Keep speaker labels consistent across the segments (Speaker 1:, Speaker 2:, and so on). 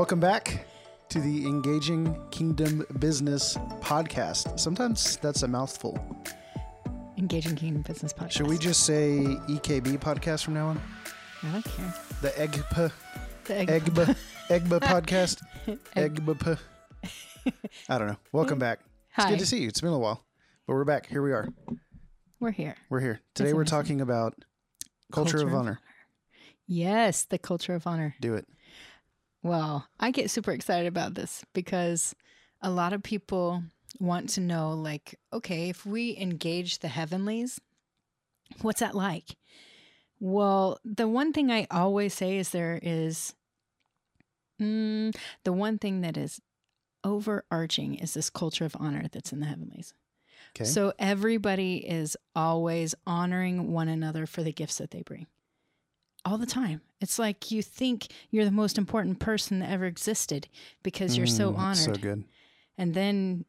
Speaker 1: Welcome back to the Engaging Kingdom Business podcast. Sometimes that's a mouthful.
Speaker 2: Engaging Kingdom Business Podcast.
Speaker 1: Should we just say EKB podcast from now on?
Speaker 2: I don't care.
Speaker 1: The EGPA,
Speaker 2: The egg.
Speaker 1: EGBA, EGBA podcast? EGBA. I don't know. Welcome back.
Speaker 2: Hi.
Speaker 1: It's good to see you. It's been a while, but we're back. Here we are.
Speaker 2: We're here.
Speaker 1: We're here. Today
Speaker 2: That's
Speaker 1: we're
Speaker 2: amazing.
Speaker 1: talking about culture,
Speaker 2: Culture
Speaker 1: of
Speaker 2: of
Speaker 1: honor.
Speaker 2: Yes, the culture of honor.
Speaker 1: Do it.
Speaker 2: Well, I get super excited about this because a lot of people want to know like, okay, if we engage the heavenlies, what's that like? Well, the one thing I always say is there is mm, the one thing that is overarching is this culture of honor that's in the heavenlies.
Speaker 1: Okay.
Speaker 2: So everybody is always honoring one another for the gifts that they bring. All the time. It's like you think you're the most important person that ever existed because you're so
Speaker 1: Mm,
Speaker 2: honored.
Speaker 1: So good.
Speaker 2: And then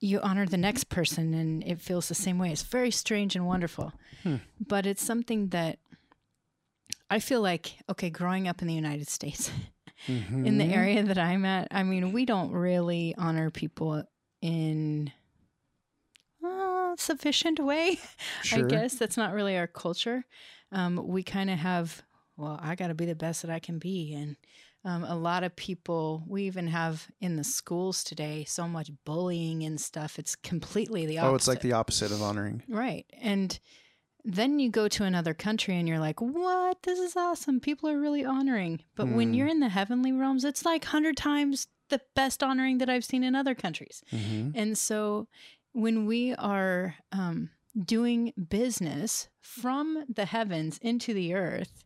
Speaker 2: you honor the next person and it feels the same way. It's very strange and wonderful.
Speaker 1: Hmm.
Speaker 2: But it's something that I feel like, okay, growing up in the United States, in the
Speaker 1: Mhm.
Speaker 2: area that I'm at, I mean, we don't really honor people in a sufficient way.
Speaker 1: Sure.
Speaker 2: I guess that's not really our culture. Um, we kind of have, well, I got to be the best that I can be. And um, a lot of people, we even have in the schools today so much bullying and stuff. It's completely the opposite.
Speaker 1: Oh, it's like the opposite of honoring.
Speaker 2: Right. And then you go to another country and you're like, what? This is awesome. People are really honoring. But when
Speaker 1: Mm.
Speaker 2: you're in the heavenly realms, it's like 100 times the best honoring that I've seen in other countries.
Speaker 1: hmm
Speaker 2: And so when we are um, doing business from the heavens into the earth,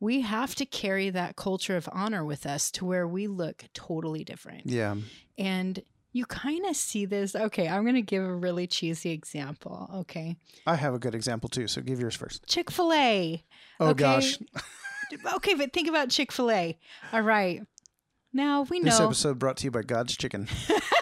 Speaker 2: we have to carry that culture of honor with us to where we look totally different.
Speaker 1: Yeah.
Speaker 2: And you kind of see this. Okay, I'm going to give a really cheesy example. Okay.
Speaker 1: I have a good example too, so give yours first.
Speaker 2: Chick fil A.
Speaker 1: Oh
Speaker 2: Okay.
Speaker 1: gosh.
Speaker 2: Okay, but think about Chick fil A. All right. Now we know.
Speaker 1: This episode brought to you by God's Chicken.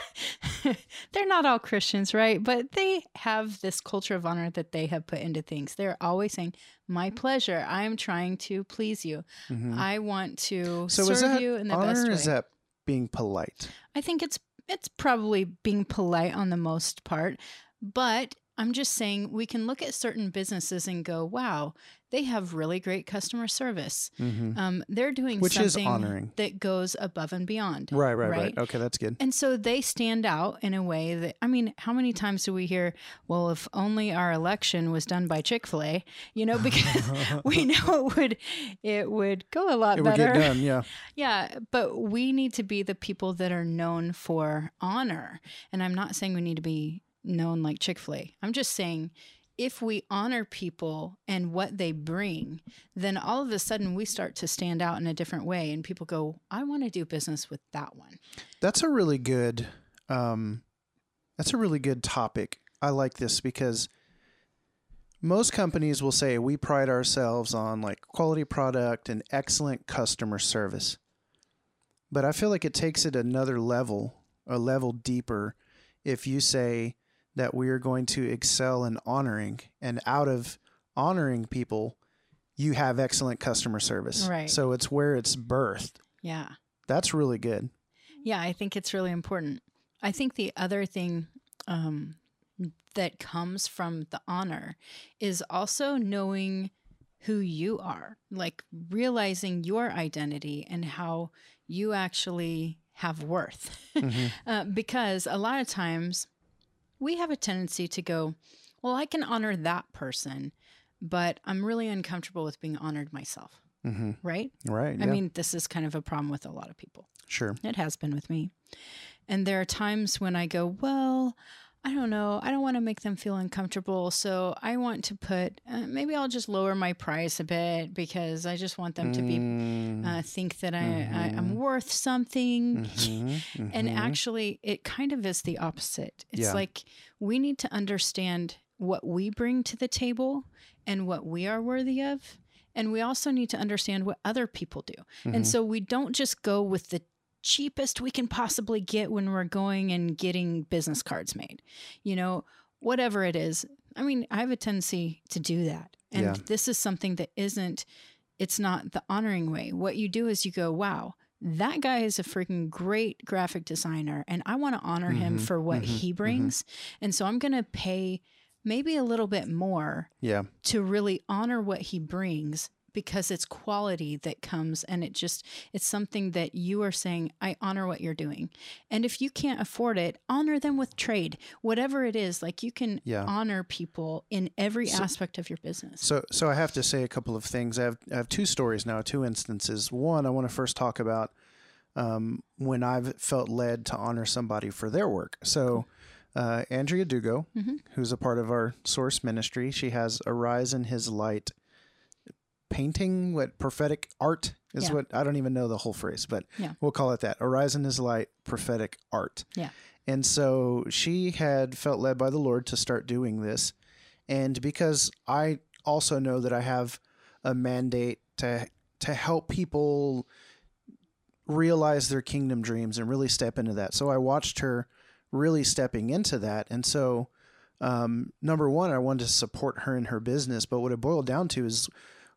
Speaker 2: they're not all Christians, right? But they have this culture of honor that they have put into things. They're always saying, My pleasure. I am trying to please you.
Speaker 1: Mhm.
Speaker 2: I want to
Speaker 1: So
Speaker 2: serve you in the
Speaker 1: honor
Speaker 2: best way.
Speaker 1: is that being polite?
Speaker 2: I think it's it's probably being polite on the most part, but I'm just saying we can look at certain businesses and go, "Wow, they have really great customer service.
Speaker 1: hmm
Speaker 2: Um, they're doing
Speaker 1: Which is
Speaker 2: something
Speaker 1: honoring.
Speaker 2: that goes above and beyond."
Speaker 1: Right, right, right,
Speaker 2: right?
Speaker 1: Okay, that's good.
Speaker 2: And so they stand out in a way that, I mean, how many times do we hear, well, if only our election was done by Chick fil A, you know, because we know it would, it would go a lot
Speaker 1: it would
Speaker 2: better.
Speaker 1: get done. Yeah.
Speaker 2: Yeah. But we need to be the people that are known for honor. And I'm not saying we need to be known like Chick fil A. I'm just saying, if we honor people and what they bring, then all of a sudden we start to stand out in a different way. And people go, I want to do business with that one.
Speaker 1: That's a really good um that's a really good topic. I like this because most companies will say we pride ourselves on like quality product and excellent customer service. But I feel like it takes it another level, a level deeper if you say that we are going to excel in honoring and out of honoring people you have excellent customer service.
Speaker 2: Right.
Speaker 1: So it's where it's birthed.
Speaker 2: Yeah.
Speaker 1: That's really good.
Speaker 2: Yeah, I think it's really important. I think the other thing um, that comes from the honor is also knowing who you are, like realizing your identity and how you actually have worth.
Speaker 1: Mhm.
Speaker 2: uh, because a lot of times we have a tendency to go, well, I can honor that person, but I'm really uncomfortable with being honored myself,
Speaker 1: hmm
Speaker 2: right?
Speaker 1: Right.
Speaker 2: I
Speaker 1: yeah.
Speaker 2: mean, this is kind of a problem with a lot of people.
Speaker 1: sure.
Speaker 2: It has been with me. And there are times when I go, well, I don't know. I don't want to make them feel uncomfortable. So I want to put, uh, maybe I'll just lower my price a bit because I just want them to be,
Speaker 1: Mm,
Speaker 2: uh, think that I, I,
Speaker 1: Mhm.
Speaker 2: I'm worth something.
Speaker 1: mhm,
Speaker 2: And
Speaker 1: mhm.
Speaker 2: actually, it kind of is the opposite. It's
Speaker 1: Yeah.
Speaker 2: like we need to understand what we bring to the table and what we are worthy of. And we also need to understand what other people do. And
Speaker 1: Mhm.
Speaker 2: so we don't just go with the cheapest we can possibly get when we're going and getting business cards made. You know, whatever it is. I mean, I have a tendency to do that. And
Speaker 1: Yeah.
Speaker 2: this is something that isn't, it's not the honoring way. What you do is you go, wow, that guy is a freaking great graphic designer and I want to honor him
Speaker 1: Mhm,
Speaker 2: for what
Speaker 1: mhm,
Speaker 2: he brings. And so I'm going to pay maybe a little bit more
Speaker 1: Yeah.
Speaker 2: to really honor what he brings because it's quality that comes and it just it's something that you are saying I honor what you're doing. And if you can't afford it, honor them with trade. Whatever it is, like you can
Speaker 1: Yeah.
Speaker 2: honor people in every
Speaker 1: So-
Speaker 2: aspect of your business.
Speaker 1: So, so I have to say a couple of things. I have, I have two stories now, two instances. One, I want to first talk about um, when I've felt led to honor somebody for their work. So, uh, Andrea Dugo,
Speaker 2: Mhm.
Speaker 1: who's a part of our source ministry, she has Arise in His Light painting, what prophetic art is
Speaker 2: Yeah.
Speaker 1: what I don't even know the whole phrase, but
Speaker 2: Yeah.
Speaker 1: we'll call it that. Arise in His Light prophetic art.
Speaker 2: Yeah.
Speaker 1: And so she had felt led by the Lord to start doing this. And because I also know that I have a mandate to to help people realize their kingdom dreams and really step into that. So I watched her really stepping into that. And so um, number one, I wanted to support her in her business. But what it boiled down to is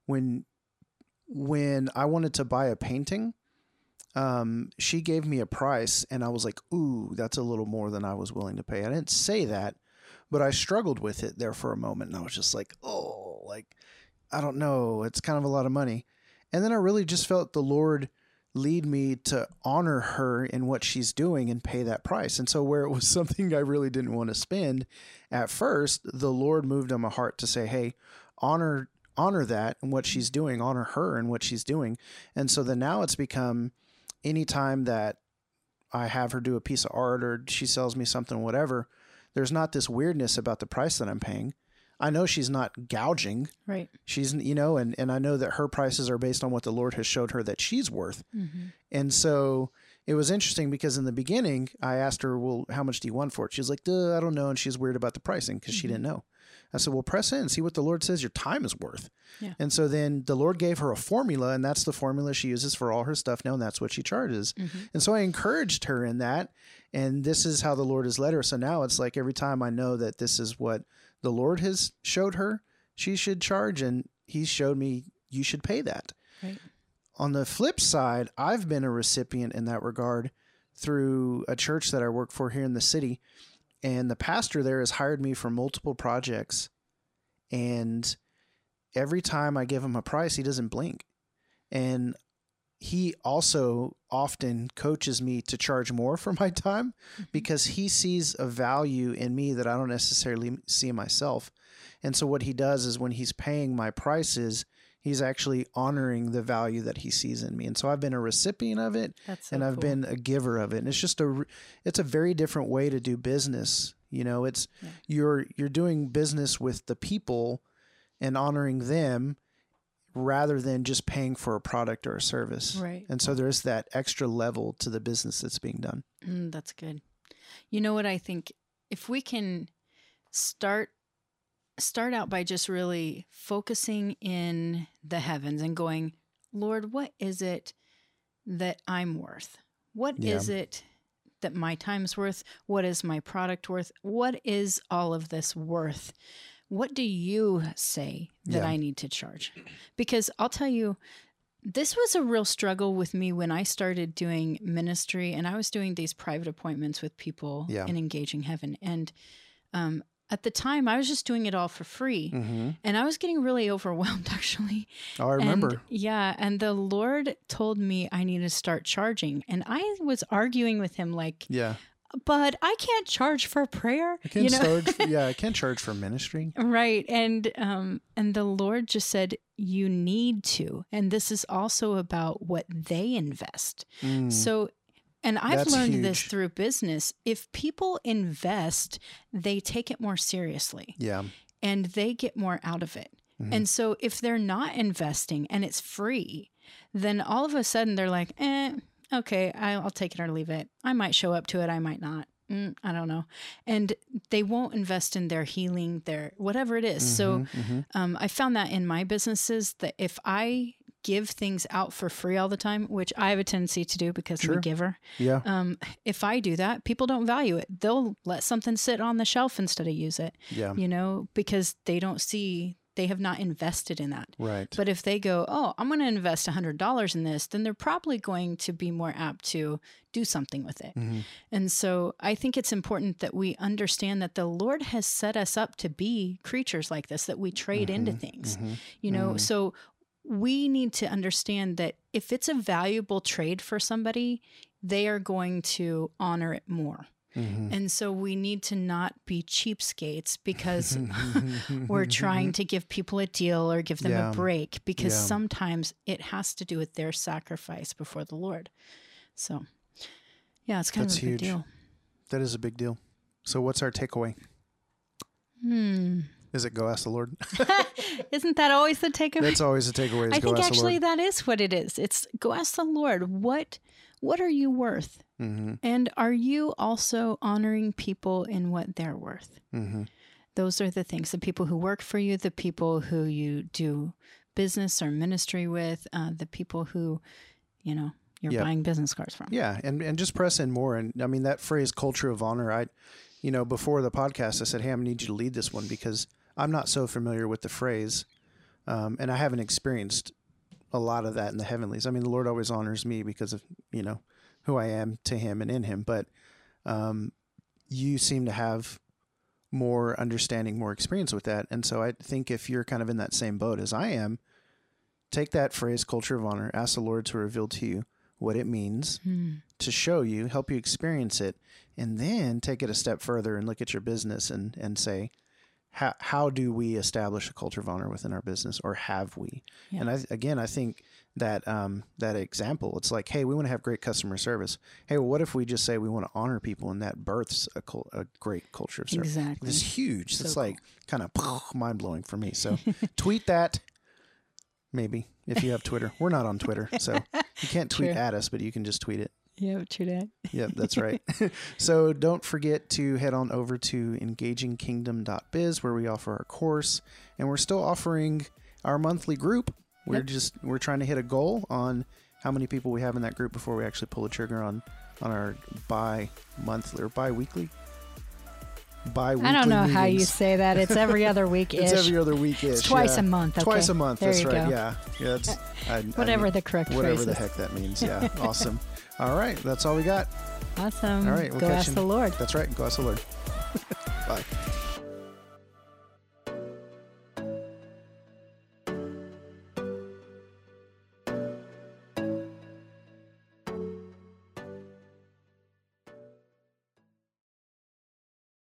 Speaker 1: when when I wanted to buy a painting, um, she gave me a price, and I was like, "Ooh, that's a little more than I was willing to pay." I didn't say that, but I struggled with it there for a moment, and I was just like, "Oh, like I don't know, it's kind of a lot of money." And then I really just felt the Lord lead me to honor her in what she's doing and pay that price. And so where it was something I really didn't want to spend at first, the Lord moved on my heart to say, "Hey, honor honor that and what she's doing, honor her and what she's doing." And so then now it's become anytime that I have her do a piece of art or she sells me something whatever, there's not this weirdness about the price that I'm paying. I know she's not gouging.
Speaker 2: Right.
Speaker 1: She's you know, and and I know that her prices are based on what the Lord has showed her that she's worth.
Speaker 2: Mm-hmm.
Speaker 1: And so it was interesting because in the beginning I asked her, "Well, how much do you want for it?" She's like, "I don't know," and she's weird about the pricing because she
Speaker 2: Mhm.
Speaker 1: didn't know. I said, "Well, press in, and see what the Lord says your time is worth."
Speaker 2: Yeah.
Speaker 1: And so then the Lord gave her a formula, and that's the formula she uses for all her stuff now, and that's what she charges.
Speaker 2: Mm-hmm.
Speaker 1: And so I encouraged her in that, and this is how the Lord has led her. So now it's like every time I know that this is what the Lord has showed her, she should charge, and He showed me you should pay that.
Speaker 2: Right.
Speaker 1: On the flip side, I've been a recipient in that regard through a church that I work for here in the city, and the pastor there has hired me for multiple projects, and every time I give him a price, he doesn't blink, and he also often coaches me to charge more for my time mm-hmm. because he sees a value in me that I don't necessarily see myself. And so what he does is when he's paying my prices, he's actually honoring the value that he sees in me. And so I've been a recipient of it
Speaker 2: so
Speaker 1: and I've
Speaker 2: cool.
Speaker 1: been a giver of it. And it's just a it's a very different way to do business. You know, it's
Speaker 2: Yeah.
Speaker 1: you're you're doing business with the people and honoring them rather than just paying for a product or a service.
Speaker 2: Right.
Speaker 1: And so there's that extra level to the business that's being done.
Speaker 2: Mm, that's good. You know what I think? If we can start start out by just really focusing in the heavens and going, Lord, what is it that I'm worth? What is
Speaker 1: Yeah.
Speaker 2: it that my time's worth? What is my product worth? What is all of this worth? What do you say that
Speaker 1: Yeah.
Speaker 2: I need to charge? Because I'll tell you, this was a real struggle with me when I started doing ministry and I was doing these private appointments with people
Speaker 1: Yeah.
Speaker 2: in Engaging Heaven. And um, at the time, I was just doing it all for free.
Speaker 1: Mm-hmm.
Speaker 2: And I was getting really overwhelmed, actually.
Speaker 1: Oh, I remember.
Speaker 2: And, yeah. And the Lord told me I need to start charging. And I was arguing with him, like,
Speaker 1: yeah.
Speaker 2: but I can't charge for prayer.
Speaker 1: I can
Speaker 2: you know?
Speaker 1: charge. yeah, I can't charge for ministry.
Speaker 2: Right. And um and the Lord just said you need to. And this is also about what they invest.
Speaker 1: Mm.
Speaker 2: So and I've
Speaker 1: That's
Speaker 2: learned this through business. If people invest, they take it more seriously
Speaker 1: yeah.
Speaker 2: and they get more out of it.
Speaker 1: Mhm.
Speaker 2: And so if they're not investing and it's free, then all of a sudden they're like, eh, okay, I'll I'll take it or leave it. I might show up to it, I might not. Mm, I don't know. And they won't invest in their healing, their whatever it is. So
Speaker 1: Mhm, mhm.
Speaker 2: um, I found that in my businesses that if I give things out for free all the time, which I have a tendency to do because I'm a giver,
Speaker 1: yeah.
Speaker 2: um, if I do that, people don't value it. They'll let something sit on the shelf instead of use it
Speaker 1: Yeah.
Speaker 2: you know, because they don't see They have not invested in that.
Speaker 1: Right.
Speaker 2: But if they go, oh, I'm going to invest $100 in this, then they're probably going to be more apt to do something with it.
Speaker 1: Mhm.
Speaker 2: And so I think it's important that we understand that the Lord has set us up to be creatures like this, that we trade into things.
Speaker 1: Mhm.
Speaker 2: You know,
Speaker 1: Mhm.
Speaker 2: so we need to understand that if it's a valuable trade for somebody, they are going to honor it more.
Speaker 1: Mhm.
Speaker 2: And so we need to not be cheapskates because we're trying to give people a deal or give them
Speaker 1: Yeah.
Speaker 2: a break because
Speaker 1: Yeah.
Speaker 2: sometimes it has to do with their sacrifice before the Lord. So, yeah, it's kind
Speaker 1: That's
Speaker 2: of a big
Speaker 1: huge.
Speaker 2: deal.
Speaker 1: That is a big deal. So, what's our takeaway?
Speaker 2: Hmm.
Speaker 1: Is it go ask the Lord?
Speaker 2: Isn't that always the takeaway?
Speaker 1: That's always the takeaway. Is
Speaker 2: I think actually that is what it is. It's go ask the Lord, what what are you worth?
Speaker 1: Mm-hmm.
Speaker 2: And are you also honoring people in what they're worth?
Speaker 1: Mm-hmm.
Speaker 2: Those are the things the people who work for you, the people who you do business or ministry with, uh, the people who, you know, you're
Speaker 1: Yep.
Speaker 2: buying business cards from.
Speaker 1: Yeah, and and just press in more. And I mean that phrase "culture of honor." I, you know, before the podcast, I said, "Hey, I need you to lead this one because I'm not so familiar with the phrase, um, and I haven't experienced a lot of that in the heavenlies. I mean, the Lord always honors me because of you know who I am to Him and in Him, but um, you seem to have more understanding, more experience with that, and so I think if you're kind of in that same boat as I am, take that phrase "culture of honor," ask the Lord to reveal to you what it means
Speaker 2: Hmm.
Speaker 1: to show you, help you experience it, and then take it a step further and look at your business and and say, how how do we establish a culture of honor within our business, or have we?
Speaker 2: Yeah.
Speaker 1: And I again, I think that um, that example, it's like, hey, we want to have great customer service. Hey, well, what if we just say we want to honor people, and that births a, cul- a great culture of service?
Speaker 2: Exactly.
Speaker 1: It's huge.
Speaker 2: So
Speaker 1: it's
Speaker 2: cool.
Speaker 1: like kind of mind blowing for me. So tweet that. Maybe if you have Twitter, we're not on Twitter, so you can't tweet
Speaker 2: True.
Speaker 1: at us, but you can just tweet it.
Speaker 2: Yeah, true that.
Speaker 1: Yep, that's right. so don't forget to head on over to engagingkingdom.biz where we offer our course and we're still offering our monthly group. We're
Speaker 2: Yep.
Speaker 1: just we're trying to hit a goal on how many people we have in that group before we actually pull the trigger on on our bi monthly or bi weekly. Bi weekly.
Speaker 2: I don't know how you say that. It's every other week.
Speaker 1: It's every other week.
Speaker 2: It's twice a month. Okay.
Speaker 1: Twice a month.
Speaker 2: There
Speaker 1: that's right.
Speaker 2: go.
Speaker 1: Yeah. Yeah. It's, I, I
Speaker 2: Whatever
Speaker 1: mean,
Speaker 2: the correct
Speaker 1: whatever the heck that means. Yeah. awesome. All right. That's all we got.
Speaker 2: Awesome.
Speaker 1: All right, we'll
Speaker 2: Go
Speaker 1: catch
Speaker 2: ask
Speaker 1: you-
Speaker 2: the Lord.
Speaker 1: That's right. Go ask the Lord. Bye.